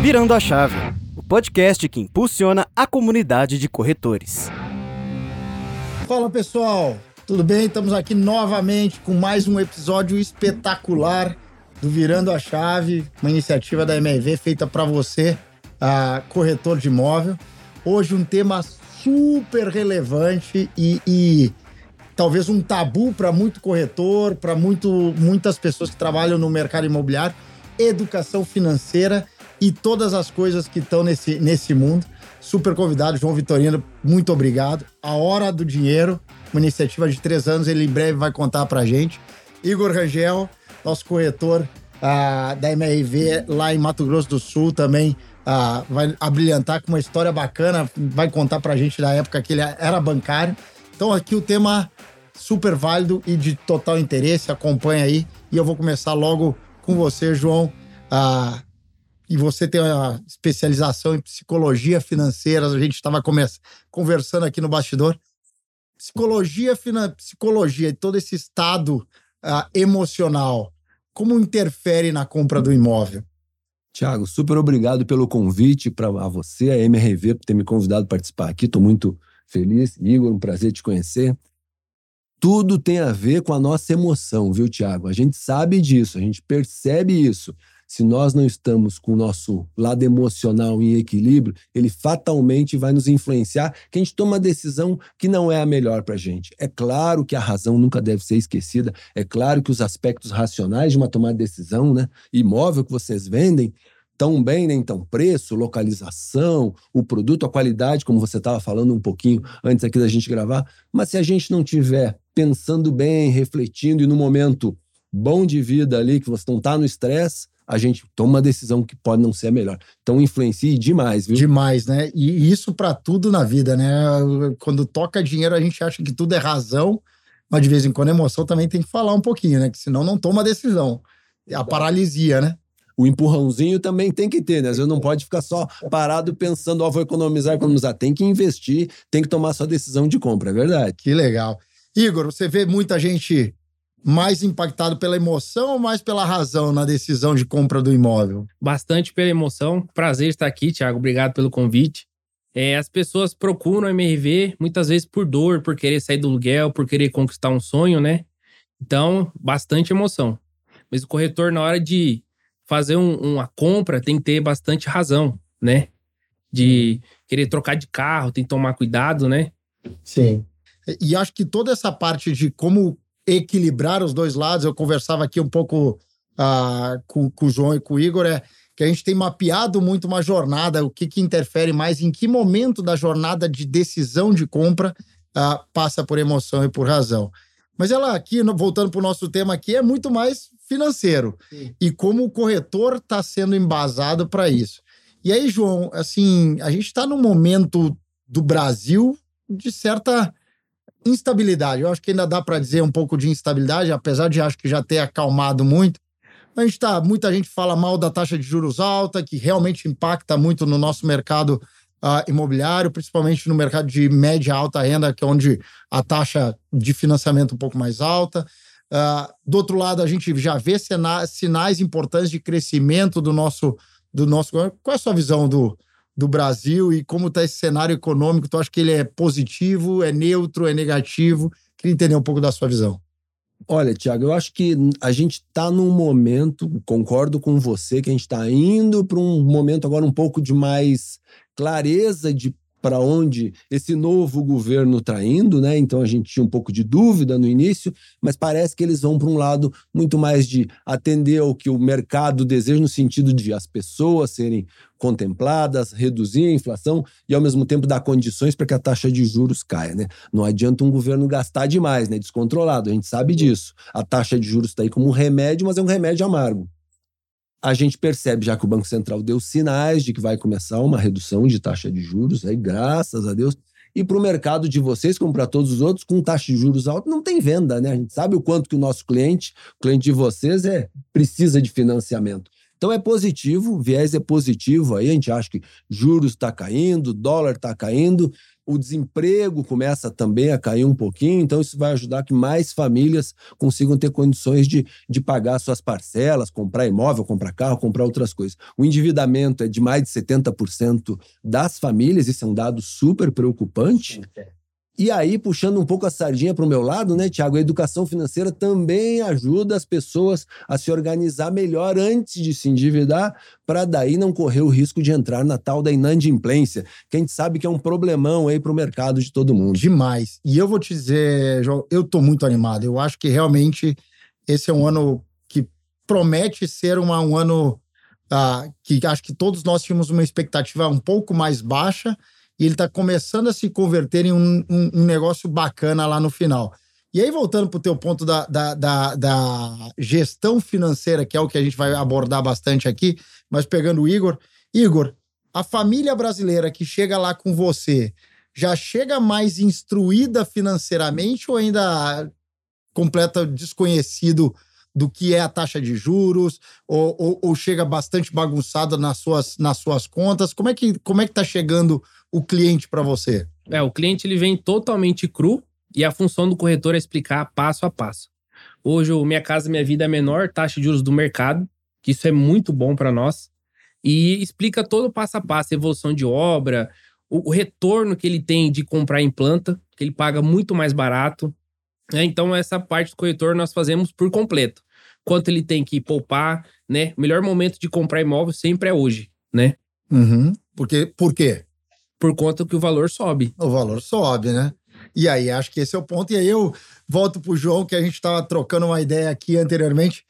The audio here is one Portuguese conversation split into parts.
Virando a Chave, o podcast que impulsiona a comunidade de corretores. Fala pessoal, tudo bem? Estamos aqui novamente com mais um episódio espetacular do Virando a Chave, uma iniciativa da MRV feita para você, corretor de imóvel. Hoje um tema super relevante e, e talvez um tabu para muito corretor, para muitas pessoas que trabalham no mercado imobiliário, educação financeira e todas as coisas que estão nesse, nesse mundo. Super convidado, João Vitorino, muito obrigado. A Hora do Dinheiro, uma iniciativa de três anos, ele em breve vai contar para gente. Igor Rangel, nosso corretor uh, da MRV lá em Mato Grosso do Sul também, uh, vai abrilhantar com uma história bacana, vai contar para gente da época que ele era bancário. Então aqui o tema super válido e de total interesse, acompanha aí. E eu vou começar logo com você, João. Uh, e você tem uma especialização em psicologia financeira, a gente estava conversando aqui no bastidor. Psicologia, psicologia e todo esse estado uh, emocional, como interfere na compra do imóvel? Tiago, super obrigado pelo convite para você, a MRV, por ter me convidado a participar aqui. Estou muito feliz. Igor, um prazer te conhecer. Tudo tem a ver com a nossa emoção, viu, Tiago? A gente sabe disso, a gente percebe isso se nós não estamos com o nosso lado emocional em equilíbrio, ele fatalmente vai nos influenciar que a gente toma uma decisão que não é a melhor para a gente. É claro que a razão nunca deve ser esquecida, é claro que os aspectos racionais de uma tomada de decisão, né, imóvel que vocês vendem, tão bem, né? Então, preço, localização, o produto, a qualidade, como você estava falando um pouquinho antes aqui da gente gravar. Mas se a gente não tiver pensando bem, refletindo e no momento bom de vida ali, que você não está no estresse, a gente toma uma decisão que pode não ser a melhor. Então influencia demais, viu? Demais, né? E isso para tudo na vida, né? Quando toca dinheiro, a gente acha que tudo é razão, mas de vez em quando a emoção também tem que falar um pouquinho, né? Que senão não toma decisão. É a paralisia, né? o empurrãozinho também tem que ter, né? Você não pode ficar só parado pensando, ó, oh, vou economizar, economizar. Tem que investir, tem que tomar sua decisão de compra, é verdade. Que legal. Igor, você vê muita gente mais impactado pela emoção ou mais pela razão na decisão de compra do imóvel? Bastante pela emoção. Prazer estar aqui, Thiago. Obrigado pelo convite. É, as pessoas procuram a MRV muitas vezes por dor, por querer sair do aluguel, por querer conquistar um sonho, né? Então, bastante emoção. Mas o corretor, na hora de fazer um, uma compra, tem que ter bastante razão, né? De querer trocar de carro, tem que tomar cuidado, né? Sim. E acho que toda essa parte de como equilibrar os dois lados. Eu conversava aqui um pouco uh, com, com o João e com o Igor, é que a gente tem mapeado muito uma jornada, o que, que interfere mais, em que momento da jornada de decisão de compra uh, passa por emoção e por razão. Mas ela aqui, voltando para o nosso tema aqui, é muito mais financeiro. Sim. E como o corretor está sendo embasado para isso. E aí, João, assim, a gente está num momento do Brasil de certa instabilidade. Eu acho que ainda dá para dizer um pouco de instabilidade, apesar de acho que já ter acalmado muito. A gente tá, muita gente fala mal da taxa de juros alta, que realmente impacta muito no nosso mercado uh, imobiliário, principalmente no mercado de média alta renda, que é onde a taxa de financiamento é um pouco mais alta. Uh, do outro lado, a gente já vê sinais importantes de crescimento do nosso do nosso. Qual é a sua visão do, do Brasil e como está esse cenário econômico. Tu acha que ele é positivo, é neutro, é negativo? Queria entender um pouco da sua visão. Olha, Tiago, eu acho que a gente está num momento, concordo com você, que a gente está indo para um momento agora um pouco de mais clareza de para onde esse novo governo está indo, né? Então a gente tinha um pouco de dúvida no início, mas parece que eles vão para um lado muito mais de atender ao que o mercado deseja, no sentido de as pessoas serem contempladas, reduzir a inflação e, ao mesmo tempo, dar condições para que a taxa de juros caia. Né? Não adianta um governo gastar demais, né? descontrolado, a gente sabe disso. A taxa de juros está aí como um remédio, mas é um remédio amargo a gente percebe já que o Banco Central deu sinais de que vai começar uma redução de taxa de juros, aí, graças a Deus. E para o mercado de vocês, como para todos os outros, com taxa de juros alta, não tem venda, né? A gente sabe o quanto que o nosso cliente, o cliente de vocês, é precisa de financiamento. Então é positivo, o viés é positivo aí, a gente acha que juros está caindo, dólar está caindo, o desemprego começa também a cair um pouquinho, então isso vai ajudar que mais famílias consigam ter condições de, de pagar suas parcelas, comprar imóvel, comprar carro, comprar outras coisas. O endividamento é de mais de 70% das famílias, isso é um dado super preocupante. E aí, puxando um pouco a sardinha para o meu lado, né, Tiago? A educação financeira também ajuda as pessoas a se organizar melhor antes de se endividar, para daí não correr o risco de entrar na tal da inadimplência, que a gente sabe que é um problemão aí para o mercado de todo mundo. Demais. E eu vou te dizer, João, eu estou muito animado. Eu acho que realmente esse é um ano que promete ser uma, um ano uh, que acho que todos nós tínhamos uma expectativa um pouco mais baixa e ele está começando a se converter em um, um, um, negócio bacana lá no final. E aí, voltando para o teu ponto da, da, da, da, gestão financeira, que é o que a gente vai abordar bastante aqui, mas pegando o Igor. Igor, a família brasileira que chega lá com você já chega mais instruída financeiramente ou ainda completa desconhecido do que é a taxa de juros, ou, ou, ou, chega bastante bagunçada nas suas, nas suas contas? Como é que como é que está chegando o cliente para você? É, o cliente ele vem totalmente cru e a função do corretor é explicar passo a passo. Hoje, o Minha Casa Minha Vida é a menor taxa de juros do mercado, que isso é muito bom para nós, e explica todo o passo a passo, evolução de obra, o, o, retorno que ele tem de comprar em planta, que ele paga muito mais barato. Né? Então, essa parte do corretor nós fazemos por completo. Quanto ele tem que poupar, né? O melhor momento de comprar imóvel sempre é hoje, né? Uhum. Porque, por quê? Por conta que o valor sobe. O valor sobe, né? E aí, acho que esse é o ponto. E aí eu volto para o João, que a gente estava trocando uma ideia aqui anteriormente.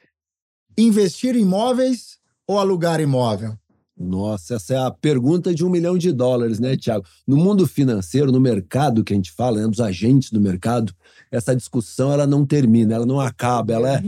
Investir em imóveis ou alugar imóvel? Nossa, essa é a pergunta de um milhão de dólares, né, Tiago? No mundo financeiro, no mercado que a gente fala, né, dos agentes do mercado, essa discussão ela não termina, ela não acaba, ela é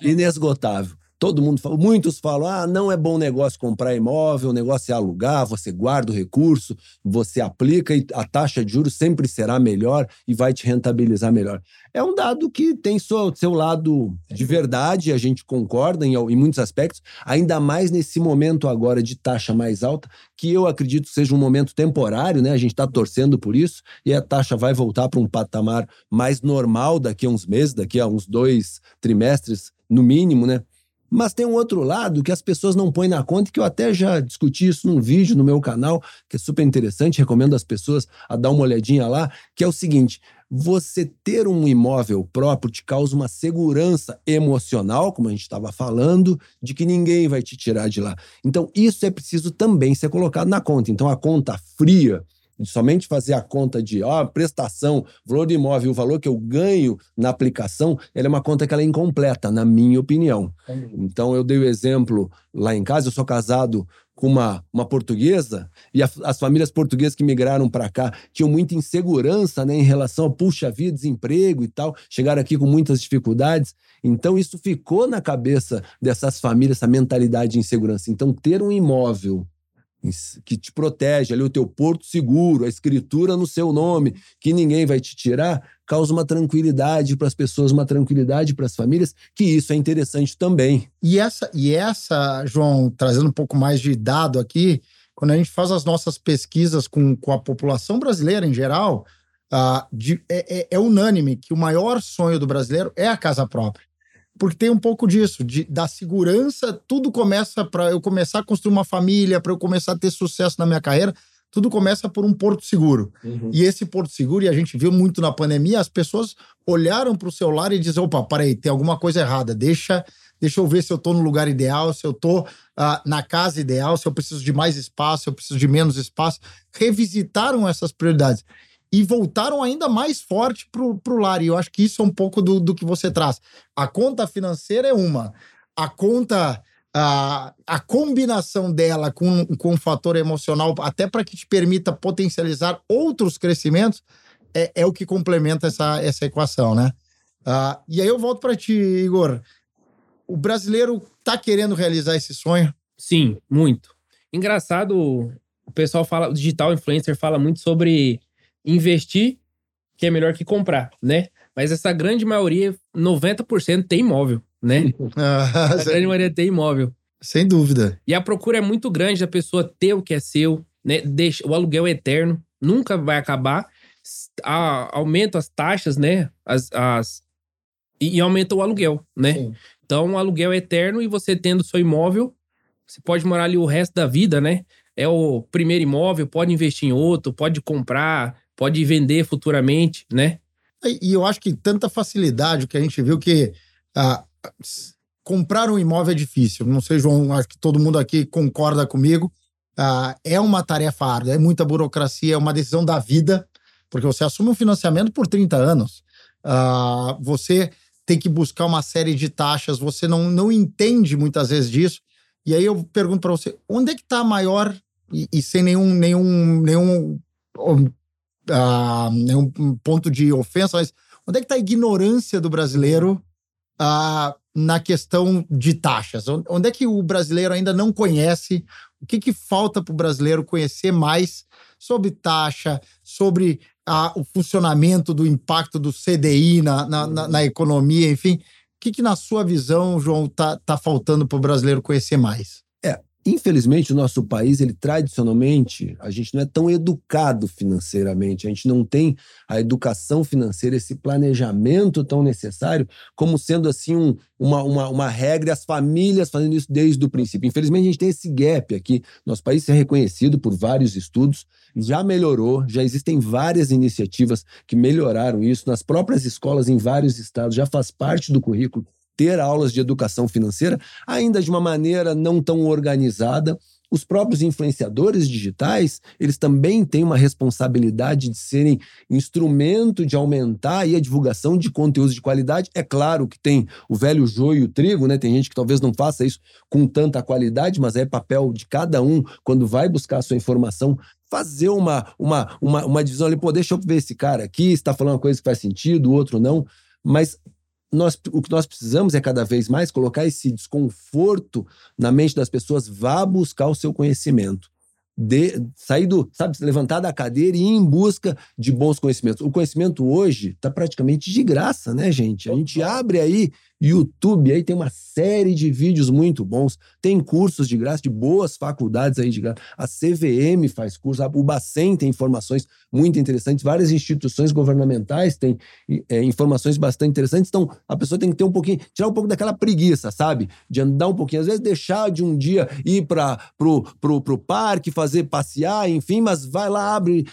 inesgotável. Todo mundo fala, muitos falam: ah, não é bom negócio comprar imóvel, o negócio é alugar, você guarda o recurso, você aplica e a taxa de juros sempre será melhor e vai te rentabilizar melhor. É um dado que tem seu, seu lado de verdade, a gente concorda em, em muitos aspectos, ainda mais nesse momento agora de taxa mais alta, que eu acredito seja um momento temporário, né? A gente está torcendo por isso e a taxa vai voltar para um patamar mais normal daqui a uns meses, daqui a uns dois trimestres, no mínimo, né? Mas tem um outro lado que as pessoas não põem na conta, que eu até já discuti isso num vídeo no meu canal, que é super interessante, recomendo as pessoas a dar uma olhadinha lá, que é o seguinte: você ter um imóvel próprio te causa uma segurança emocional, como a gente estava falando, de que ninguém vai te tirar de lá. Então, isso é preciso também ser colocado na conta. Então, a conta fria somente fazer a conta de ó, prestação, valor do imóvel, o valor que eu ganho na aplicação, ela é uma conta que ela é incompleta, na minha opinião. Então eu dei o exemplo lá em casa, eu sou casado com uma, uma portuguesa e a, as famílias portuguesas que migraram para cá tinham muita insegurança né, em relação a, puxa vida, desemprego e tal, chegaram aqui com muitas dificuldades. Então, isso ficou na cabeça dessas famílias, essa mentalidade de insegurança. Então, ter um imóvel que te protege ali o teu porto seguro, a escritura no seu nome, que ninguém vai te tirar, causa uma tranquilidade para as pessoas, uma tranquilidade para as famílias, que isso é interessante também. E essa, e essa, João, trazendo um pouco mais de dado aqui, quando a gente faz as nossas pesquisas com, com a população brasileira em geral, uh, de, é, é, é unânime que o maior sonho do brasileiro é a casa própria porque tem um pouco disso, de, da segurança. Tudo começa para eu começar a construir uma família, para eu começar a ter sucesso na minha carreira. Tudo começa por um porto seguro. Uhum. E esse porto seguro, e a gente viu muito na pandemia, as pessoas olharam para o celular e diziam: opa, peraí, tem alguma coisa errada, deixa, deixa eu ver se eu estou no lugar ideal, se eu estou uh, na casa ideal, se eu preciso de mais espaço, se eu preciso de menos espaço. Revisitaram essas prioridades e voltaram ainda mais forte para o lar. E eu acho que isso é um pouco do, do que você traz. A conta financeira é uma, a conta. A, a combinação dela com, com um fator emocional, até para que te permita potencializar outros crescimentos, é, é o que complementa essa, essa equação, né? Uh, e aí eu volto para ti, Igor. O brasileiro tá querendo realizar esse sonho? Sim, muito. Engraçado, o pessoal fala, o digital influencer fala muito sobre investir, que é melhor que comprar, né? Mas essa grande maioria, 90% tem imóvel, né? a grande maioria tem imóvel. Sem dúvida. E a procura é muito grande da pessoa ter o que é seu, né? Deixa, o aluguel é eterno. nunca vai acabar. A, aumenta as taxas, né? As, as, e, e aumenta o aluguel, né? Sim. Então, o aluguel é eterno e você tendo seu imóvel, você pode morar ali o resto da vida, né? É o primeiro imóvel, pode investir em outro, pode comprar, pode vender futuramente, né? E eu acho que tanta facilidade que a gente viu que ah, comprar um imóvel é difícil. Não sei, João, acho que todo mundo aqui concorda comigo. Ah, é uma tarefa árdua, é muita burocracia, é uma decisão da vida, porque você assume um financiamento por 30 anos. Ah, você tem que buscar uma série de taxas, você não, não entende muitas vezes disso. E aí eu pergunto para você, onde é que está a maior, e, e sem nenhum, nenhum, nenhum ah, nenhum ponto de ofensa, mas onde é que está a ignorância do brasileiro ah, na questão de taxas? On- Onde é que o brasileiro ainda não conhece? O que, que falta para o brasileiro conhecer mais sobre taxa, sobre ah, o funcionamento do impacto do CDI na, na, na- na economia, enfim? O que, que, na sua visão, João, tá, tá faltando para o brasileiro conhecer mais? Infelizmente, o nosso país, ele tradicionalmente, a gente não é tão educado financeiramente, a gente não tem a educação financeira, esse planejamento tão necessário, como sendo assim um- uma, uma, uma regra, as famílias fazendo isso desde o princípio. Infelizmente, a gente tem esse gap aqui. Nosso país é reconhecido por vários estudos, já melhorou, já existem várias iniciativas que melhoraram isso nas próprias escolas em vários estados, já faz parte do currículo ter aulas de educação financeira, ainda de uma maneira não tão organizada. Os próprios influenciadores digitais, eles também têm uma responsabilidade de serem instrumento de aumentar a divulgação de conteúdos de qualidade. É claro que tem o velho joio e o trigo, né? Tem gente que talvez não faça isso com tanta qualidade, mas é papel de cada um, quando vai buscar a sua informação, fazer uma, uma, uma, uma divisão ali, pô, deixa eu ver esse cara aqui, está falando uma coisa que faz sentido, o outro não. Mas nós, o que nós precisamos é cada vez mais colocar esse desconforto na mente das pessoas, vá buscar o seu conhecimento. De, sair do, sabe, levantar da cadeira e ir em busca de bons conhecimentos. O conhecimento hoje está praticamente de graça, né, gente? A gente abre aí YouTube, aí tem uma série de vídeos muito bons, tem cursos de graça, de boas faculdades aí de graça. A CVM faz curso, o Bacen tem informações muito interessantes, várias instituições governamentais têm é, informações bastante interessantes. Então, a pessoa tem que ter um pouquinho, tirar um pouco daquela preguiça, sabe? De andar um pouquinho, às vezes deixar de um dia ir para pro, pro, pro parque, fazer passear, enfim, mas vai lá, abre.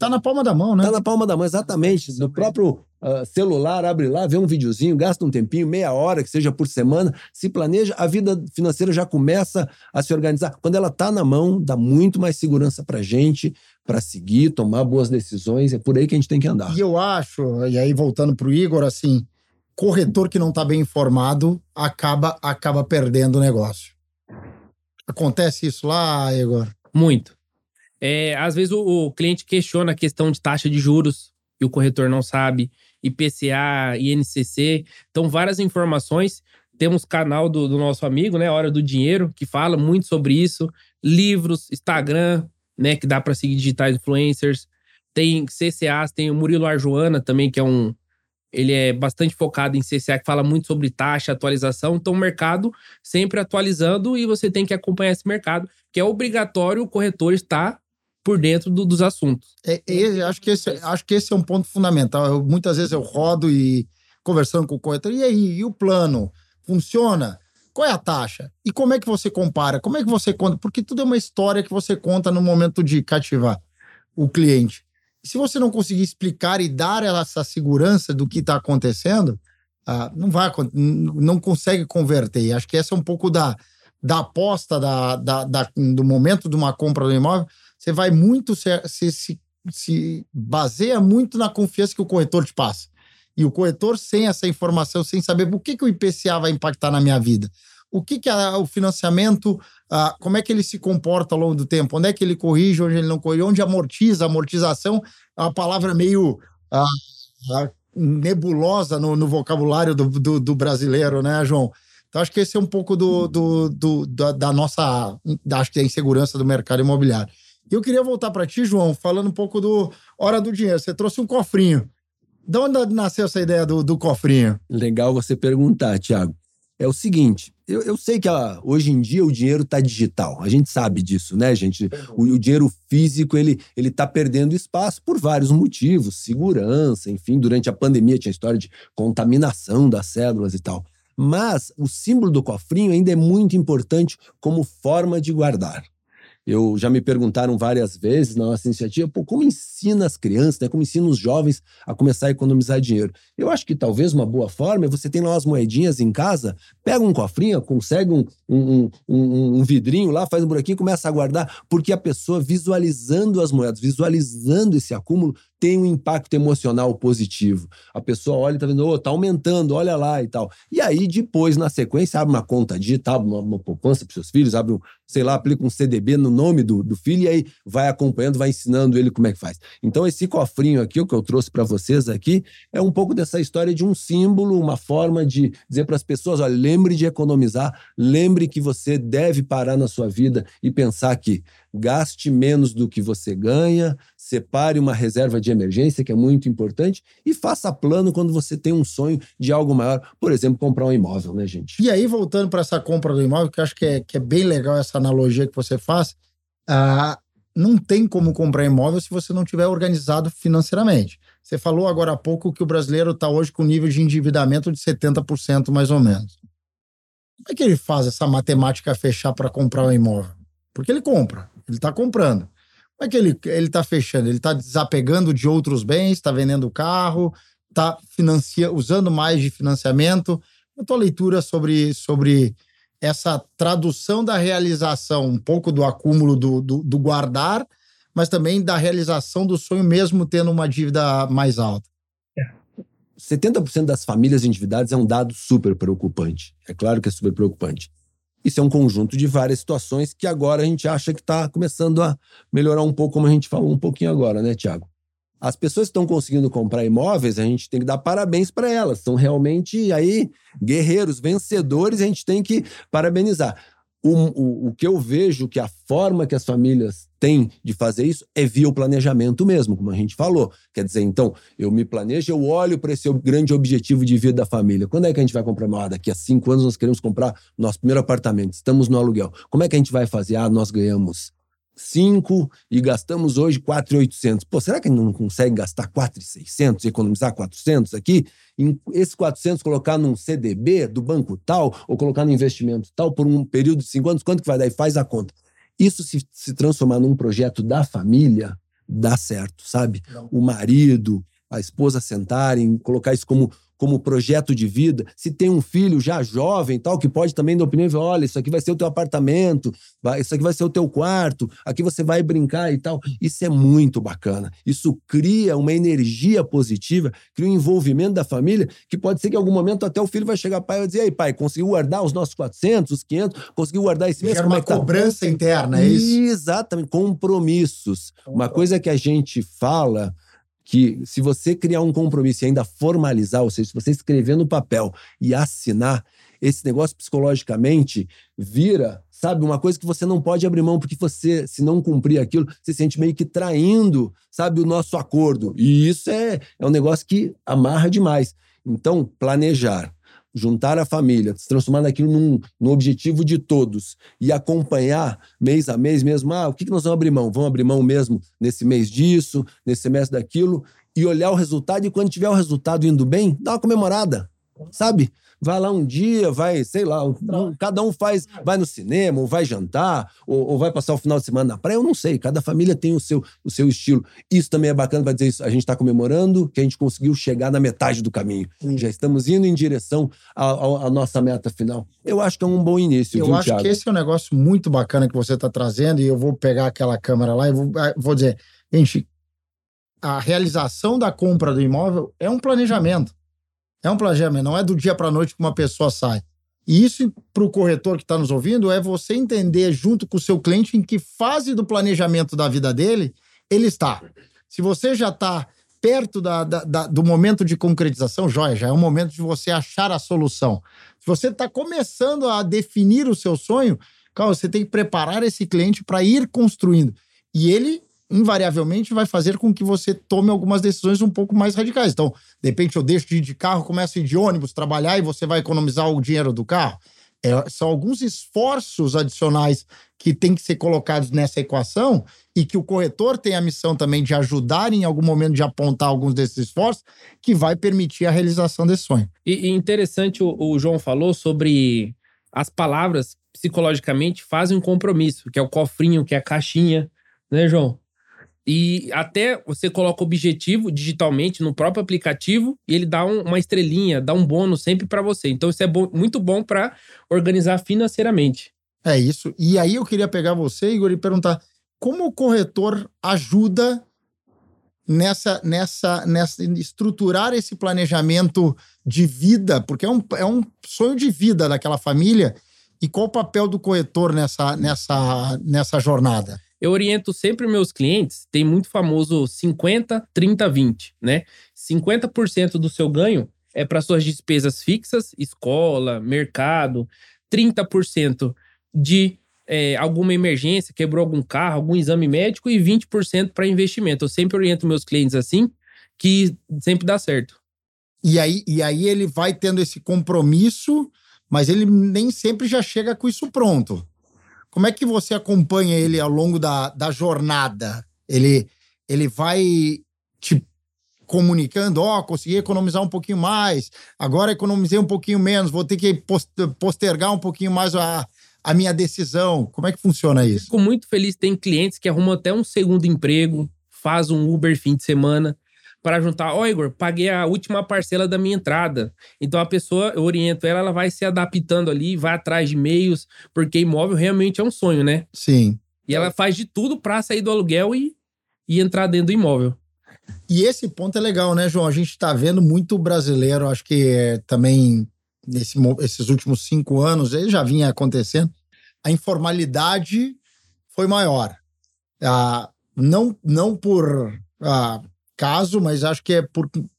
Tá na palma da mão, né? Tá na palma da mão, exatamente. No próprio uh, celular, abre lá, vê um videozinho, gasta um tempinho, meia hora, que seja por semana, se planeja, a vida financeira já começa a se organizar. Quando ela tá na mão, dá muito mais segurança pra gente, para seguir, tomar boas decisões. É por aí que a gente tem que andar. E eu acho, e aí voltando pro Igor, assim, corretor que não tá bem informado acaba, acaba perdendo o negócio. Acontece isso lá, Igor? Muito. É, às vezes o, o cliente questiona a questão de taxa de juros e o corretor não sabe, IPCA, INCC, então várias informações. Temos canal do, do nosso amigo, né, Hora do Dinheiro, que fala muito sobre isso, livros, Instagram, né, que dá para seguir digitais influencers. Tem CCAs, tem o Murilo Arjoana também, que é um ele é bastante focado em CCA, que fala muito sobre taxa, atualização. Então, o mercado sempre atualizando e você tem que acompanhar esse mercado, que é obrigatório o corretor estar por dentro do- dos assuntos. É, é, acho, que esse, acho que esse é um ponto fundamental. Eu- muitas vezes eu rodo e conversando com o corretor, e aí, e o plano? Funciona? Qual é a taxa? E como é que você compara? Como é que você conta? Porque tudo é uma história que você conta no momento de cativar o cliente. Se você não conseguir explicar e dar ela essa segurança do que está acontecendo, ah, não vai, não consegue converter. E acho que essa é um pouco da, da aposta da, da, da- do momento de uma compra do imóvel. Você vai muito se, se, se, se baseia muito na confiança que o corretor te passa. E o corretor, sem essa informação, sem saber o que, que o IPCA vai impactar na minha vida, o que, que a- o financiamento, ah, como é que ele se comporta ao longo do tempo, onde é que ele corrige, onde ele não corrige, onde amortiza, amortização é uma palavra meio ah, nebulosa no, no vocabulário do, do, do brasileiro, né, João? Então, acho que esse é um pouco do, do, da, da nossa, da, acho que é a insegurança do mercado imobiliário. E eu queria voltar para ti, João, falando um pouco do Hora do Dinheiro. Você trouxe um cofrinho. De onde nasceu essa ideia do, do cofrinho? Legal você perguntar, Tiago. É o seguinte, eu, eu sei que a, hoje em dia o dinheiro está digital. A gente sabe disso, né, gente? O, o, dinheiro físico ele ele está perdendo espaço por vários motivos, segurança, enfim. Durante a pandemia tinha história de contaminação das células e tal. Mas o símbolo do cofrinho ainda é muito importante como forma de guardar. Eu já me perguntaram várias vezes na nossa iniciativa, pô, como ensina as crianças, né? Como ensina os jovens a começar a economizar dinheiro? Eu acho que talvez uma boa forma é você tem lá umas moedinhas em casa, pega um cofrinho, consegue um, um, um, um vidrinho lá, faz um buraquinho, começa a guardar, porque a pessoa visualizando as moedas, visualizando esse acúmulo, tem um impacto emocional positivo. A pessoa olha e tá vendo, oh, tá aumentando, olha lá e tal. E aí, depois, na sequência, abre uma conta digital, uma, uma poupança para seus filhos, abre um, sei lá, aplica um CDB no nome do, do filho e aí vai acompanhando, vai ensinando ele como é que faz. Então, esse cofrinho aqui, o que eu trouxe para vocês aqui, é um pouco dessa história de um símbolo, uma forma de dizer para as pessoas: olha, lembre de economizar, lembre que você deve parar na sua vida e pensar que gaste menos do que você ganha, separe uma reserva de emergência, que é muito importante, e faça plano quando você tem um sonho de algo maior, por exemplo, comprar um imóvel, né, gente? E aí, voltando para essa compra do imóvel, que eu acho que é, que é bem legal essa analogia que você faz, ah, não tem como comprar imóvel se você não tiver organizado financeiramente. Você falou agora há pouco que o brasileiro está hoje com nível de endividamento de 70% mais ou menos. Como é que ele faz essa matemática fechar para comprar um imóvel? Porque ele compra, ele está comprando. Como é que ele está fechando? Ele está desapegando de outros bens, está vendendo carro, está usando mais de financiamento. A tua leitura sobre, sobre essa tradução da realização, um pouco do acúmulo do, do, do guardar, mas também da realização do sonho, mesmo tendo uma dívida mais alta. 70% das famílias endividadas é um dado super preocupante. É claro que é super preocupante. Isso é um conjunto de várias situações que agora a gente acha que está começando a melhorar um pouco, como a gente falou um pouquinho agora, né, Tiago? As pessoas que estão conseguindo comprar imóveis, a gente tem que dar parabéns para elas. São realmente aí guerreiros, vencedores, a gente tem que parabenizar. O, o, que eu vejo que a forma que as famílias têm de fazer isso é via o planejamento mesmo, como a gente falou. Quer dizer, então, eu me planejo, eu olho para esse grande objetivo de vida da família. Quando é que a gente vai comprar? Ah, daqui a cinco anos nós queremos comprar nosso primeiro apartamento, estamos no aluguel. Como é que a gente vai fazer? Ah, nós ganhamos 5 e gastamos hoje 4,800. Pô, será que a gente não consegue gastar 4,600 e economizar 400 aqui? Em esses 400 colocar num CDB do banco tal ou colocar no investimento tal por um período de 5 anos, quanto que vai dar? E faz a conta. Isso se, se transformar num projeto da família, dá certo, sabe? Não. O marido, a esposa sentarem, colocar isso como como projeto de vida, se tem um filho já jovem tal, que pode também dar opinião e falar, olha, isso aqui vai ser o teu apartamento, vai, isso aqui vai ser o teu quarto, aqui você vai brincar e tal. Isso é muito bacana. Isso cria uma energia positiva, cria um envolvimento da família, que pode ser que em algum momento até o filho vai chegar pai e vai dizer, ei pai, conseguiu guardar os nossos 400, os 500, conseguiu guardar esse mês? Gera uma é tá? cobrança interna, é isso? Exatamente, compromissos. Uma coisa que a gente fala que se você criar um compromisso e ainda formalizar, ou seja, se você escrever no papel e assinar, esse negócio psicologicamente vira, sabe, uma coisa que você não pode abrir mão, porque você, se não cumprir aquilo, você se sente meio que traindo, sabe, o nosso acordo. E isso é, é um negócio que amarra demais. Então, planejar, juntar a família, se transformar naquilo num, num objetivo de todos e acompanhar mês a mês mesmo, ah, o que, que nós vamos abrir mão? Vamos abrir mão mesmo nesse mês disso, nesse semestre daquilo, e olhar o resultado, e quando tiver o resultado indo bem, dá uma comemorada, sabe? Vai lá um dia, vai, sei lá, um, cada um faz, vai no cinema, ou vai jantar, ou, ou, vai passar o final de semana na praia, eu não sei, cada família tem o seu, o seu estilo. Isso também é bacana para dizer isso. A gente está comemorando que a gente conseguiu chegar na metade do caminho. Sim. Já estamos indo em direção à nossa meta final. Eu acho que é um bom início. Eu viu, acho Thiago? que esse é um negócio muito bacana que você está trazendo, e eu vou pegar aquela câmera lá e vou, ah, vou dizer, gente, a realização da compra do imóvel é um planejamento. É um planejamento, não é do dia para a noite que uma pessoa sai. E isso, para o corretor que está nos ouvindo, é você entender junto com o seu cliente em que fase do planejamento da vida dele ele está. Se você já está perto da, da, da, do momento de concretização, joia, já é o momento de você achar a solução. Se você está começando a definir o seu sonho, calma, você tem que preparar esse cliente para ir construindo. E ele invariavelmente vai fazer com que você tome algumas decisões um pouco mais radicais. Então, de repente, eu deixo de ir de carro, começo a ir de ônibus trabalhar e você vai economizar o dinheiro do carro. É, são alguns esforços adicionais que têm que ser colocados nessa equação e que o corretor tem a missão também de ajudar em algum momento de apontar alguns desses esforços que vai permitir a realização desse sonho. E, e interessante o, o João falou sobre as palavras psicologicamente fazem um compromisso, que é o cofrinho, que é a caixinha, né, João? E até você coloca o objetivo digitalmente no próprio aplicativo e ele dá um, uma estrelinha, dá um bônus sempre para você. Então isso é bo muito bom para organizar financeiramente. É isso. E aí eu queria pegar você, Igor, e perguntar como o corretor ajuda nessa, nessa, nessa estruturar esse planejamento de vida, porque é um, é um sonho de vida daquela família. E qual o papel do corretor nessa, nessa, nessa jornada? Eu oriento sempre meus clientes, tem muito famoso 50, 30, 20, né? 50% do seu ganho é para suas despesas fixas, escola, mercado, 30% de é, alguma emergência, quebrou algum carro, algum exame médico e 20% para investimento. Eu sempre oriento meus clientes assim, que sempre dá certo. E aí, e aí ele vai tendo esse compromisso, mas ele nem sempre já chega com isso pronto. Como é que você acompanha ele ao longo da, da jornada? Ele, ele vai te comunicando, ó, oh, consegui economizar um pouquinho mais, agora economizei um pouquinho menos, vou ter que postergar um pouquinho mais a, a minha decisão. Como é que funciona isso? Fico muito feliz. Tem clientes que arrumam até um segundo emprego, faz um Uber fim de semana para juntar. Ó, oh, Igor, paguei a última parcela da minha entrada. Então a pessoa, eu oriento ela, ela vai se adaptando ali, vai atrás de meios, porque imóvel realmente é um sonho, né? Sim. E ela faz de tudo para sair do aluguel e, e entrar dentro do imóvel. E esse ponto é legal, né, João? A gente está vendo muito brasileiro, acho que é, também nesse, esses últimos cinco anos, ele já vinha acontecendo, a informalidade foi maior. Ah, não, não por ah, caso, mas acho que é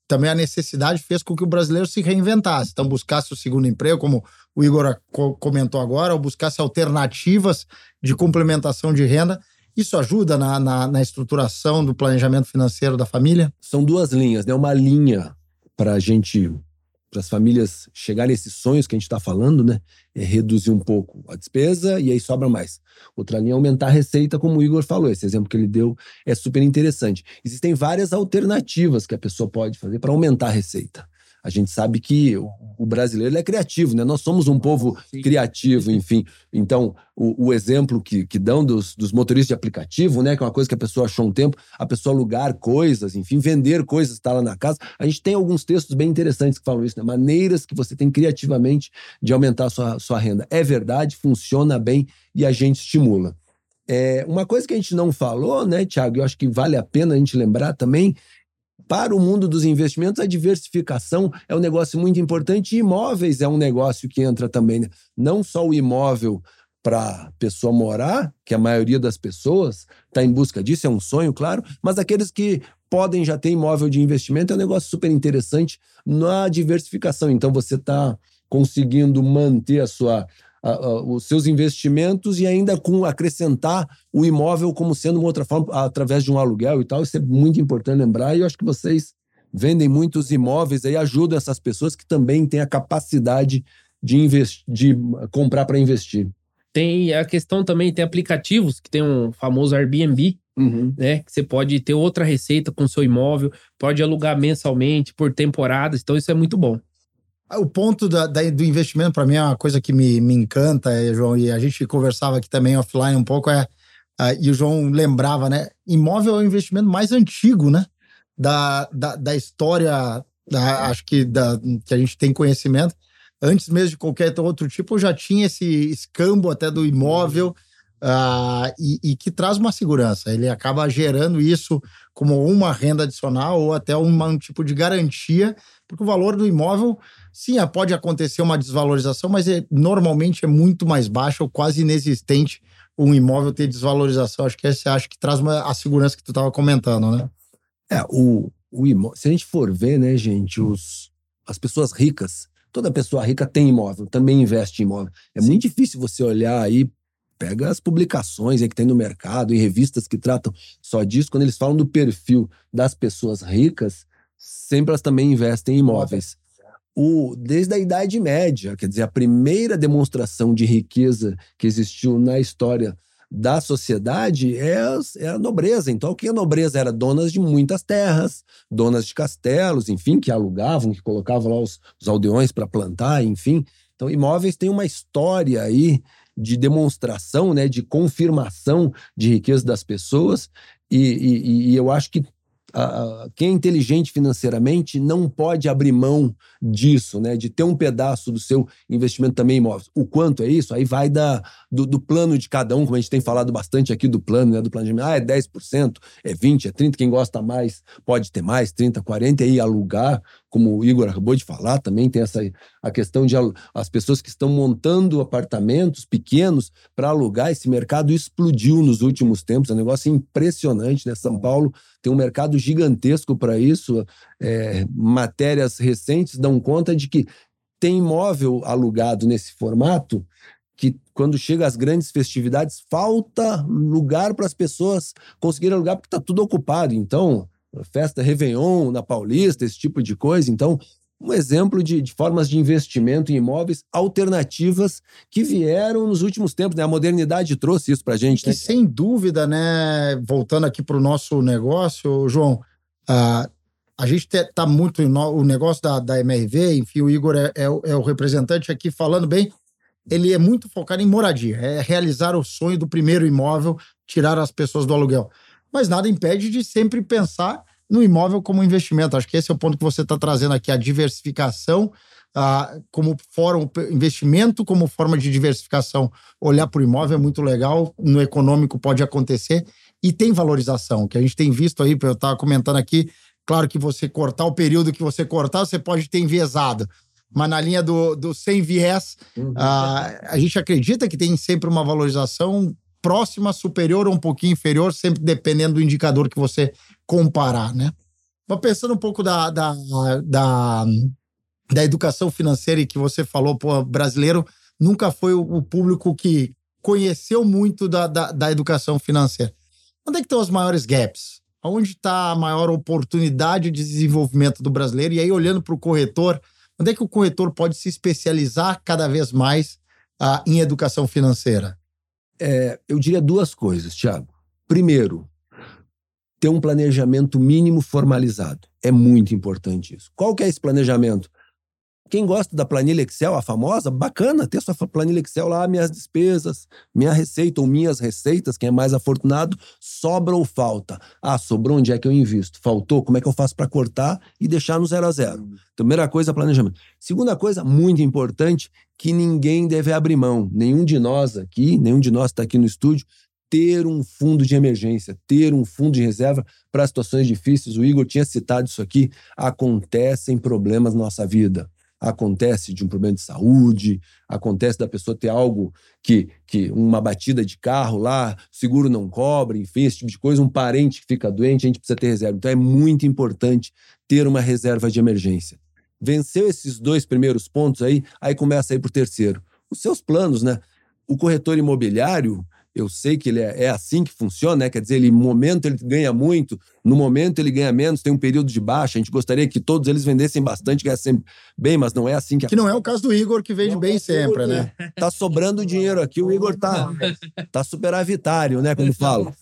também a necessidade fez com que o brasileiro se reinventasse. Então, buscasse o segundo emprego, como o Igor comentou agora, ou buscasse alternativas de complementação de renda. Isso ajuda na, na, na estruturação do planejamento financeiro da família? São duas linhas, né? Uma linha para a gente para as famílias chegarem a esses sonhos que a gente está falando, né? É reduzir um pouco a despesa e aí sobra mais. Outra linha é aumentar a receita, como o Igor falou. Esse exemplo que ele deu é super interessante. Existem várias alternativas que a pessoa pode fazer para aumentar a receita a gente sabe que o, brasileiro é criativo, né? Nós somos um povo Sim. criativo, enfim. Então, o, o exemplo que, que dão dos, dos, motoristas de aplicativo, né? Que é uma coisa que a pessoa achou um tempo, a pessoa alugar coisas, enfim, vender coisas, estar tá lá na casa. A gente tem alguns textos bem interessantes que falam isso, né? Maneiras que você tem criativamente de aumentar a sua, sua renda. É verdade, funciona bem e a gente estimula. É, uma coisa que a gente não falou, né, Tiago, eu acho que vale a pena a gente lembrar também, para o mundo dos investimentos, a diversificação é um negócio muito importante e imóveis é um negócio que entra também. Né? Não só o imóvel para pessoa morar, que a maioria das pessoas está em busca disso, é um sonho, claro, mas aqueles que podem já ter imóvel de investimento é um negócio super interessante na diversificação. Então você está conseguindo manter a sua os seus investimentos e ainda com acrescentar o imóvel como sendo uma outra forma, através de um aluguel e tal. Isso é muito importante lembrar. E eu acho que vocês vendem muitos imóveis aí, ajudam essas pessoas que também têm a capacidade de, investir, de comprar para investir. Tem a questão também, tem aplicativos que tem um famoso Airbnb, Uhum. né? Que você pode ter outra receita com seu imóvel, pode alugar mensalmente, por temporadas, então isso é muito bom. O ponto da, da, do investimento, para mim, é uma coisa que me, me encanta, é, João, e a gente conversava aqui também offline um pouco, é, uh, e o João lembrava, né? Imóvel é o investimento mais antigo, né? Da, da, da história, da, acho que, da, que a gente tem conhecimento. Antes mesmo de qualquer outro tipo, já tinha esse escambo até do imóvel. Uh, e, e, que traz uma segurança. Ele acaba gerando isso como uma renda adicional ou até uma, um tipo de garantia, porque o valor do imóvel Sim, pode acontecer uma desvalorização, mas é, normalmente é muito mais baixa ou quase inexistente um imóvel ter desvalorização. Acho que esse acho que traz uma, a segurança que tu estava comentando, né? É, o, o imóvel. Se a gente for ver, né, gente, os, as pessoas ricas, toda pessoa rica tem imóvel, também investe em imóvel. É Sim. muito difícil você olhar aí, pega as publicações aí que tem no mercado, em revistas que tratam só disso, quando eles falam do perfil das pessoas ricas, sempre elas também investem em imóveis. o, desde a Idade Média, quer dizer, a primeira demonstração de riqueza que existiu na história da sociedade é, é, a nobreza. Então, o que a nobreza era? Donas de muitas terras, donas de castelos, enfim, que alugavam, que colocavam lá os, os aldeões para plantar, enfim. Então, imóveis têm uma história aí de demonstração, né, de confirmação de riqueza das pessoas, e, e, e eu acho que quem é inteligente financeiramente não pode abrir mão disso, né? De ter um pedaço do seu investimento também em imóveis. O quanto é isso? Aí vai da, do, do, plano de cada um, como a gente tem falado bastante aqui do plano, né? Do planejamento. Ah, é 10%, é 20%, é 30%. Quem gosta mais pode ter mais, 30%, 40%, e aí alugar, como o Igor acabou de falar, também tem essa a questão de as pessoas que estão montando apartamentos pequenos para alugar. Esse mercado explodiu nos últimos tempos, é um negócio impressionante, né? São Paulo tem um mercado gigantesco para isso. É, matérias recentes dão conta de que tem imóvel alugado nesse formato que quando chega às grandes festividades falta lugar para as pessoas conseguirem alugar porque está tudo ocupado. Então, festa Réveillon na Paulista, esse tipo de coisa. Então, um exemplo de, de, formas de investimento em imóveis alternativas que vieram nos últimos tempos. Né? A modernidade trouxe isso para a gente. Né? sem dúvida, né? Voltando aqui para o nosso negócio, João, uh, a gente está muito no, o negócio da, da MRV, enfim, o Igor é, é, é, o representante aqui falando bem. Ele é muito focado em moradia, é realizar o sonho do primeiro imóvel, tirar as pessoas do aluguel. Mas nada impede de sempre pensar no imóvel como investimento. Acho que esse é o ponto que você está trazendo aqui, a diversificação ah, como forma, investimento como forma de diversificação. Olhar para o imóvel é muito legal, no econômico pode acontecer e tem valorização, que a gente tem visto aí, eu estava comentando aqui, claro que você cortar o período que você cortar, você pode ter enviesado. Mas na linha do, do sem viés, uhum. ah, a gente acredita que tem sempre uma valorização próxima, superior ou um pouquinho inferior, sempre dependendo do indicador que você comparar, né? Mas pensando um pouco da, da, da, da educação financeira e que você falou, pô, brasileiro nunca foi o, público que conheceu muito da, da, da, educação financeira. Onde é que estão os maiores gaps? Onde está a maior oportunidade de desenvolvimento do brasileiro? E aí, olhando para o corretor, onde é que o corretor pode se especializar cada vez mais uh, em educação financeira? É, eu diria duas coisas, Tiago. Primeiro, ter um planejamento mínimo formalizado. É muito importante isso. Qual que é esse planejamento? Quem gosta da planilha Excel, a famosa, bacana, ter sua planilha Excel lá, minhas despesas, minha receita ou minhas receitas, quem é mais afortunado, sobra ou falta. Ah, sobrou, onde é que eu invisto? Faltou, como é que eu faço para cortar e deixar no zero a zero? Primeira coisa, planejamento. Segunda coisa, muito importante, que ninguém deve abrir mão. Nenhum de nós aqui, nenhum de nós está aqui no estúdio, ter um fundo de emergência, ter um fundo de reserva para situações difíceis. O Igor tinha citado isso aqui. Acontecem problemas na nossa vida. Acontece de um problema de saúde, acontece da pessoa ter algo que, que uma batida de carro lá, seguro não cobre, enfim, esse tipo de coisa, um parente que fica doente, a gente precisa ter reserva. Então é muito importante ter uma reserva de emergência. Venceu esses dois primeiros pontos aí, aí começa a ir para o terceiro. Os seus planos, né? O corretor imobiliário, eu sei que ele é, é, assim que funciona, né? Quer dizer, ele, no momento ele ganha muito, no momento ele ganha menos, tem um período de baixa. A gente gostaria que todos eles vendessem bastante, ganhassem bem, mas não é assim que Que não é o caso do Igor, que vende bem sempre, né? Tá sobrando dinheiro aqui, o Igor tá, tá superavitário, né? Como falo.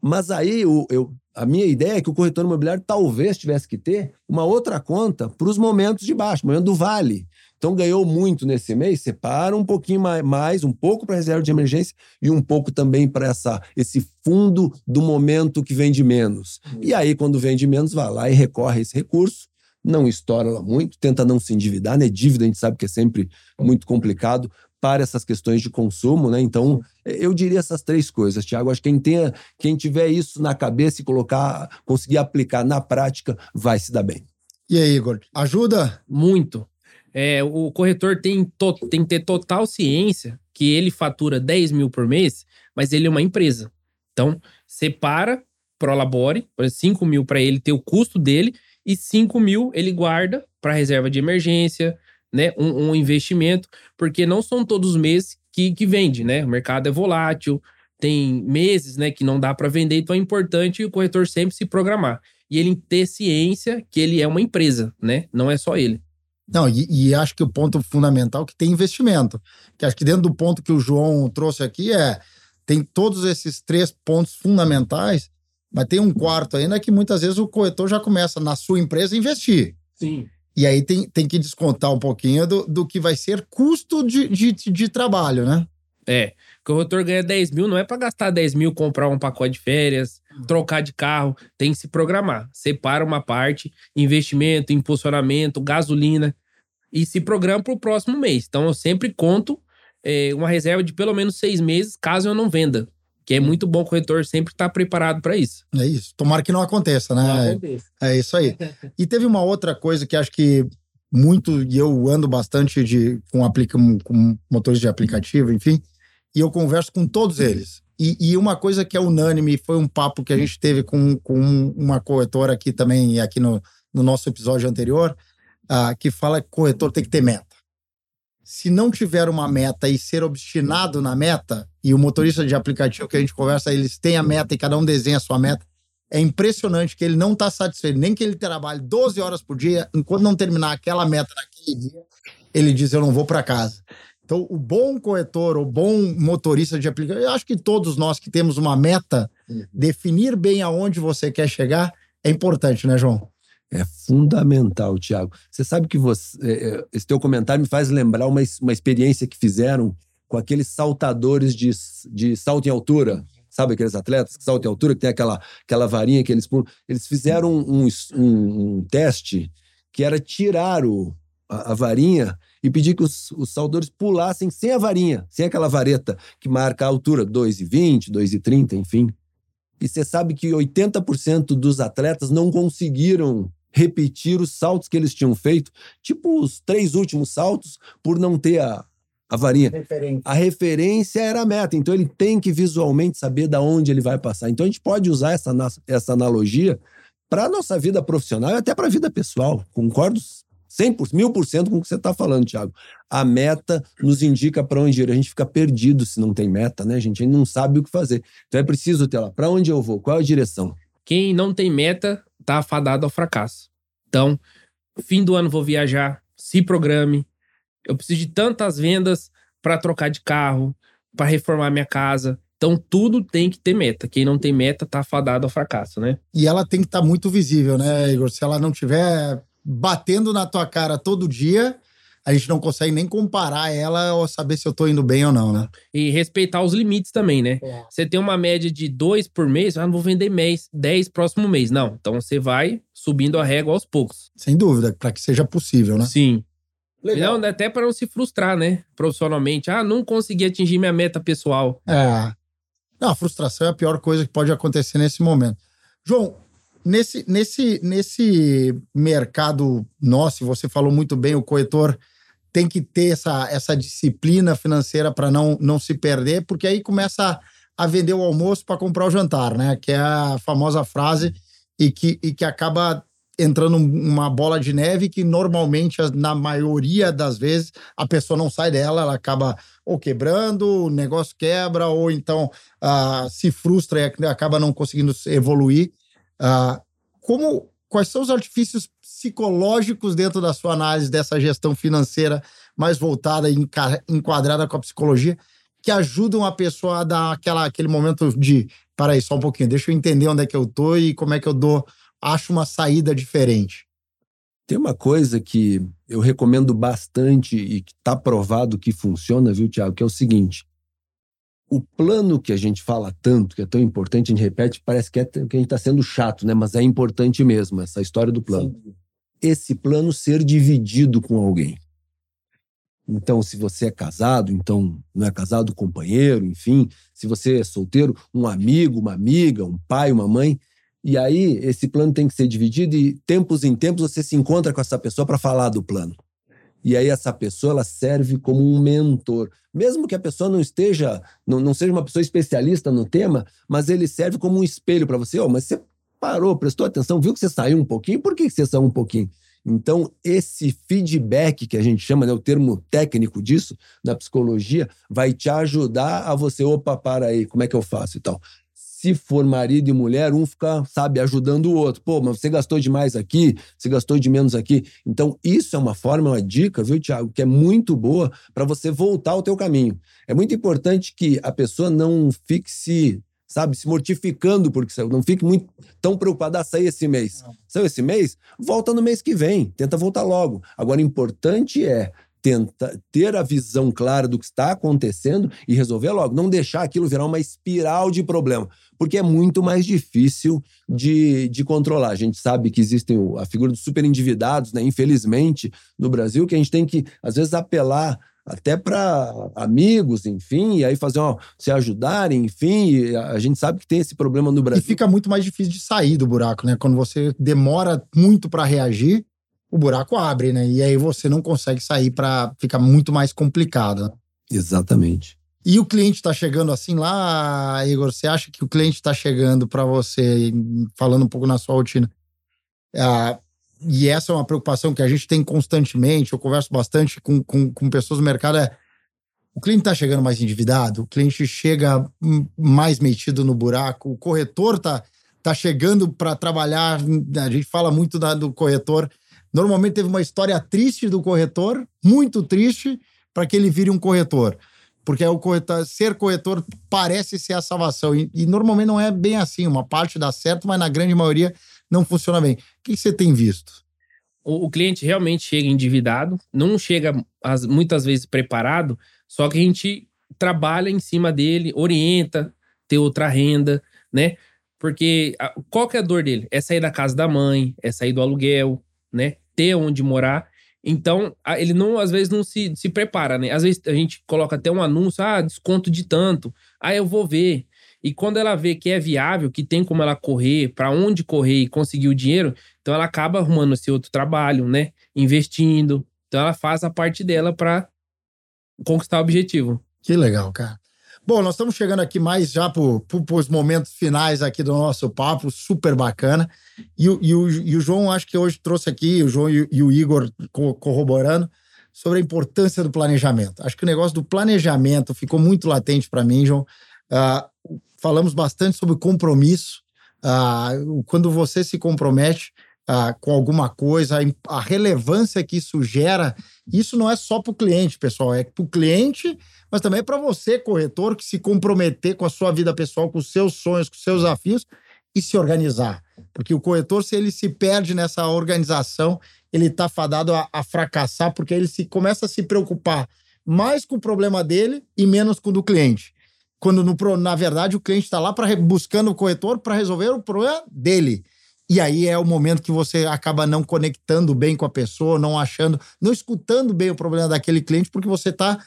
Mas aí eu, eu, a minha ideia é que o corretor imobiliário talvez tivesse que ter uma outra conta para os momentos de baixo, momento do vale. Então ganhou muito nesse mês, separa um pouquinho mais, um pouco para reserva de emergência e um pouco também para essa esse fundo do momento que vende menos. E aí quando vende menos, vai lá e recorre a esse recurso, não estoura lá muito, tenta não se endividar, né? Dívida a gente sabe que é sempre muito complicado, para essas questões de consumo, né? Então, eu diria essas três coisas, Tiago. Acho que quem, tenha, quem tiver isso na cabeça e colocar, conseguir aplicar na prática, vai se dar bem. E aí, Igor, ajuda? Muito. É, o corretor tem, to, tem que ter total ciência que ele fatura 10 mil por mês, mas ele é uma empresa. Então, separa, prolabore, por exemplo, 5 mil para ele ter o custo dele e 5 mil ele guarda para reserva de emergência, né, um, um, investimento, porque não são todos os meses que, que vende, né? O mercado é volátil, tem meses, né, que não dá para vender, então é importante o corretor sempre se programar. E ele ter ciência que ele é uma empresa, né? Não é só ele. Não, e, e, acho que o ponto fundamental é que tem investimento. Que acho que dentro do ponto que o João trouxe aqui é tem todos esses três pontos fundamentais, mas tem um quarto ainda que muitas vezes o corretor já começa na sua empresa a investir. Sim. E aí tem, tem que descontar um pouquinho do, do que vai ser custo de, de, de trabalho, né? É. O corretor ganha 10 mil, não é para gastar 10 mil, comprar um pacote de férias, uhum. trocar de carro. Tem que se programar. Separa uma parte, investimento, impulsionamento, gasolina, e se programa para o próximo mês. Então eu sempre conto é, uma reserva de pelo menos seis meses, caso eu não venda. Que é muito bom o corretor sempre estar tá preparado para isso. É isso. Tomara que não aconteça, né? Não aconteça. É isso aí. e teve uma outra coisa que acho que muito, e eu ando bastante de, com, aplica, com motores de aplicativo, enfim, e eu converso com todos eles. E, e, uma coisa que é unânime, foi um papo que a gente teve com, com uma corretora aqui também, aqui no, no nosso episódio anterior, uh, que fala que corretor tem que ter meta. Se não tiver uma meta e ser obstinado na meta, e o motorista de aplicativo que a gente conversa, eles têm a meta e cada um desenha a sua meta, é impressionante que ele não está satisfeito, nem que ele trabalhe 12 horas por dia, enquanto não terminar aquela meta naquele dia, ele diz: Eu não vou para casa. Então, o bom corretor, o bom motorista de aplicativo, eu acho que todos nós que temos uma meta, uhum. definir bem aonde você quer chegar é importante, né, João? É fundamental, Tiago. Você sabe que você, é, é, esse teu comentário me faz lembrar uma, uma experiência que fizeram com aqueles saltadores de, de salto em altura. Sabe aqueles atletas que saltam em altura, que tem aquela, aquela varinha que eles pulam? Eles fizeram um, um, um teste que era tirar o, a, a varinha e pedir que os, os saltadores pulassem sem a varinha, sem aquela vareta que marca a altura, 2,20, 2,30, enfim. E você sabe que 80% dos atletas não conseguiram repetir os saltos que eles tinham feito, tipo os três últimos saltos, por não ter a, a varinha. Referência. A referência era a meta, então ele tem que visualmente saber da onde ele vai passar. Então a gente pode usar essa, essa analogia para a nossa vida profissional e até para a vida pessoal. Concordo 100%, mil por cento com o que você está falando, Thiago. A meta nos indica para onde ir. A gente fica perdido se não tem meta, né, gente? A gente não sabe o que fazer. Então é preciso ter lá. Para onde eu vou? Qual é a direção? Quem não tem meta está afadado ao fracasso. Então, fim do ano vou viajar, se programe. Eu preciso de tantas vendas para trocar de carro, para reformar minha casa. Então, tudo tem que ter meta. Quem não tem meta tá afadado ao fracasso, né? E ela tem que estar tá muito visível, né, Igor? Se ela não tiver batendo na tua cara todo dia, a gente não consegue nem comparar ela ou saber se eu tô indo bem ou não, né? E respeitar os limites também, né? É. Você tem uma média de dois por mês, ah, não vou vender mês, dez próximo mês. Não. Então você vai subindo a régua aos poucos. Sem dúvida, para que seja possível, né? Sim. Legal. Não, até para não se frustrar, né? Profissionalmente. Ah, não consegui atingir minha meta pessoal. É. Não, a frustração é a pior coisa que pode acontecer nesse momento. João, Nesse, nesse, nesse mercado nosso, você falou muito bem, o corretor tem que ter essa, essa disciplina financeira para não, não se perder, porque aí começa a, vender o almoço para comprar o jantar, né? Que é a famosa frase e que, e que acaba entrando uma bola de neve que normalmente, na maioria das vezes, a pessoa não sai dela, ela acaba ou quebrando, o negócio quebra, ou então uh, se frustra e acaba não conseguindo evoluir. Uh, como quais são os artifícios psicológicos dentro da sua análise dessa gestão financeira mais voltada e enquadrada com a psicologia que ajudam a pessoa a dar aquela, aquele momento de para aí só um pouquinho, deixa eu entender onde é que eu tô e como é que eu dou acho uma saída diferente. Tem uma coisa que eu recomendo bastante e que está provado que funciona, viu, Tiago, que é o seguinte: o plano que a gente fala tanto, que é tão importante, a gente repete, parece que, é, que a gente está sendo chato, né? Mas é importante mesmo, essa história do plano. Sim. Esse plano ser dividido com alguém. Então, se você é casado, então não é casado, companheiro, enfim. Se você é solteiro, um amigo, uma amiga, um pai, uma mãe. E aí, esse plano tem que ser dividido e, tempos em tempos, você se encontra com essa pessoa para falar do plano. E aí essa pessoa ela serve como um mentor. Mesmo que a pessoa não esteja, não, não seja uma pessoa especialista no tema, mas ele serve como um espelho para você. Oh, mas você parou, prestou atenção, viu que você saiu um pouquinho? Por que você saiu um pouquinho? Então, esse feedback que a gente chama, né, o termo técnico disso, na psicologia, vai te ajudar a você, opa, para aí, como é que eu faço e tal. Se for marido e mulher, um fica, sabe, ajudando o outro. Pô, mas você gastou demais aqui, você gastou de menos aqui. Então, isso é uma forma, uma dica, viu, Tiago, que é muito boa para você voltar ao teu caminho. É muito importante que a pessoa não fique se, sabe, se mortificando porque saiu. Não fique muito tão preocupada, ah, sair esse mês. Saiu esse mês? Volta no mês que vem. Tenta voltar logo. Agora, o importante é tenta ter a visão clara do que está acontecendo e resolver logo, não deixar aquilo virar uma espiral de problema, porque é muito mais difícil de, de controlar. A gente sabe que existem a figura dos super endividados, né? Infelizmente, no Brasil, que a gente tem que, às vezes, apelar até para amigos, enfim, e aí fazer uma, se ajudarem, enfim, a gente sabe que tem esse problema no Brasil. E fica muito mais difícil de sair do buraco, né? Quando você demora muito para reagir, o buraco abre, né? E aí você não consegue sair para ficar muito mais complicado. Exatamente. E o cliente está chegando assim lá, Igor? Você acha que o cliente está chegando para você, falando um pouco na sua rotina? Ah, e essa é uma preocupação que a gente tem constantemente. Eu converso bastante com, com, com pessoas do mercado. É, o cliente está chegando mais endividado, o cliente chega mais metido no buraco, o corretor está tá chegando para trabalhar. A gente fala muito da, do corretor Normalmente teve uma história triste do corretor, muito triste, para que ele vire um corretor. Porque o corretor, ser corretor parece ser a salvação. E, e, normalmente não é bem assim. Uma parte dá certo, mas na grande maioria não funciona bem. O que você tem visto? O, o cliente realmente chega endividado, não chega as, muitas vezes preparado, só que a gente trabalha em cima dele, orienta, ter outra renda, né? Porque a, qual que é a dor dele? É sair da casa da mãe, é sair do aluguel, né? Ter onde morar. Então, ele não, às vezes, não se, se prepara, né? Às vezes a gente coloca até um anúncio, ah, desconto de tanto. Ah, eu vou ver. E quando ela vê que é viável, que tem como ela correr, para onde correr e conseguir o dinheiro, então ela acaba arrumando esse outro trabalho, né? Investindo. Então ela faz a parte dela para conquistar o objetivo. Que legal, cara. Bom, nós estamos chegando aqui mais já para os momentos finais aqui do nosso papo, super bacana. E, e, o, e o João, acho que hoje trouxe aqui, o João e, e o Igor co corroborando, sobre a importância do planejamento. Acho que o negócio do planejamento ficou muito latente para mim, João. Uh, falamos bastante sobre compromisso. Uh, quando você se compromete uh, com alguma coisa, a, relevância que isso gera, isso não é só para o cliente, pessoal, é para o cliente mas também é para você, corretor, que se comprometer com a sua vida pessoal, com os seus sonhos, com os seus desafios e se organizar. Porque o corretor, se ele se perde nessa organização, ele está fadado a, a, fracassar, porque ele se começa a se preocupar mais com o problema dele e menos com o do cliente. Quando, no, na verdade, o cliente está lá para buscando o corretor para resolver o problema dele. E aí é o momento que você acaba não conectando bem com a pessoa, não achando, não escutando bem o problema daquele cliente, porque você está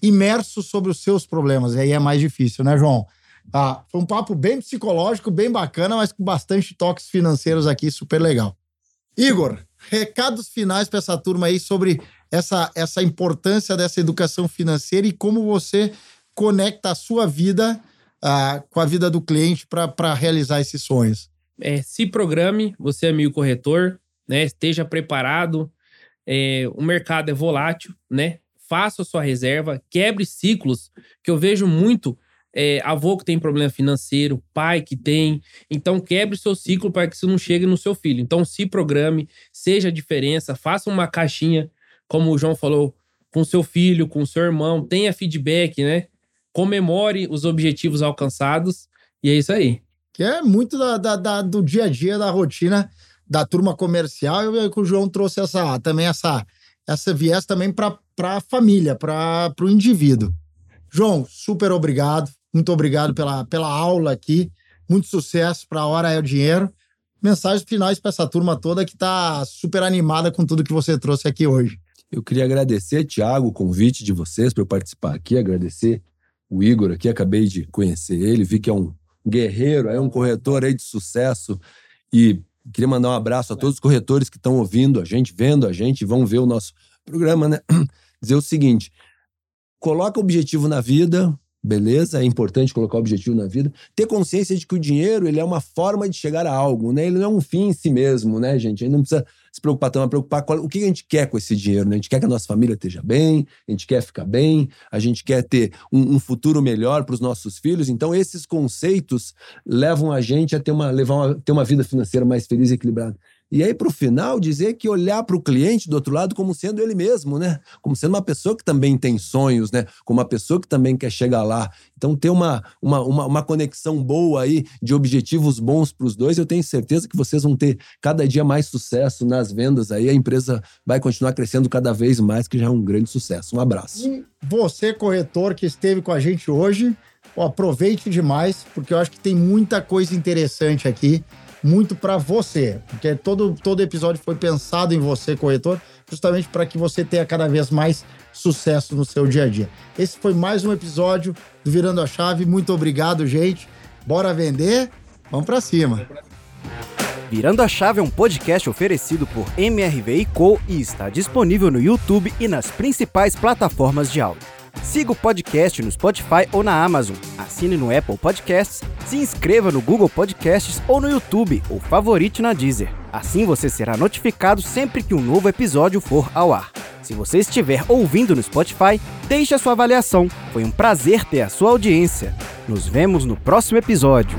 imerso sobre os seus problemas. E aí é mais difícil, né, João? Ah, foi um papo bem psicológico, bem bacana, mas com bastante toques financeiros aqui, super legal. Igor, recados finais para essa turma aí sobre essa, essa importância dessa educação financeira e como você conecta a sua vida ah, com a vida do cliente para realizar esses sonhos. É, se programe, você é amigo corretor, né? Esteja preparado. É, o mercado é volátil, né? faça a sua reserva, quebre ciclos, que eu vejo muito é, avô que tem problema financeiro, pai que tem. Então, quebre seu ciclo para que isso não chegue no seu filho. Então, se programe, seja a diferença, faça uma caixinha, como o João falou, com seu filho, com seu irmão, tenha feedback, né? Comemore os objetivos alcançados e é isso aí. Que é muito da, da, da do dia a dia, da rotina da turma comercial. E o João trouxe essa, também essa, essa viés também para a família, para o indivíduo. João, super obrigado. Muito obrigado pela, pela aula aqui. Muito sucesso para a Hora é o Dinheiro. Mensagens finais para essa turma toda que está super animada com tudo que você trouxe aqui hoje. Eu queria agradecer, Tiago, o convite de vocês para eu participar aqui, agradecer o Igor aqui, acabei de conhecer ele, vi que é um guerreiro, é um corretor aí de sucesso e queria mandar um abraço a todos os corretores que estão ouvindo a gente, vendo a gente, vão ver o nosso programa, né? dizer o seguinte: coloca objetivo na vida, beleza? É importante colocar objetivo na vida. Ter consciência de que o dinheiro ele é uma forma de chegar a algo, né? Ele não é um fim em si mesmo, né, gente? Ele não precisa se preocupar tanto, preocupar com o que a gente quer com esse dinheiro, né? A gente quer que a nossa família esteja bem, a gente quer ficar bem, a gente quer ter um, um futuro melhor para os nossos filhos. Então, esses conceitos levam a gente a ter uma, levar uma, ter uma vida financeira mais feliz e equilibrada. E aí, para o final, dizer que olhar para o cliente do outro lado como sendo ele mesmo, né? Como sendo uma pessoa que também tem sonhos, né? Como uma pessoa que também quer chegar lá. Então, ter uma, uma, uma, uma conexão boa aí, de objetivos bons para os dois, eu tenho certeza que vocês vão ter cada dia mais sucesso nas vendas aí. A empresa vai continuar crescendo cada vez mais, que já é um grande sucesso. Um abraço. E você, corretor, que esteve com a gente hoje, aproveite demais, porque eu acho que tem muita coisa interessante aqui muito para você, porque todo, todo episódio foi pensado em você, corretor, justamente para que você tenha cada vez mais sucesso no seu dia a dia. Esse foi mais um episódio do Virando a Chave. Muito obrigado, gente. Bora vender? Vamos para cima. Virando a Chave é um podcast oferecido por MRV Co e está disponível no YouTube e nas principais plataformas de áudio. Siga o podcast no Spotify ou na Amazon. Assine no Apple Podcasts, se inscreva no Google Podcasts ou no YouTube ou favorite na Deezer. Assim você será notificado sempre que um novo episódio for ao ar. Se você estiver ouvindo no Spotify, deixe a sua avaliação. Foi um prazer ter a sua audiência. Nos vemos no próximo episódio.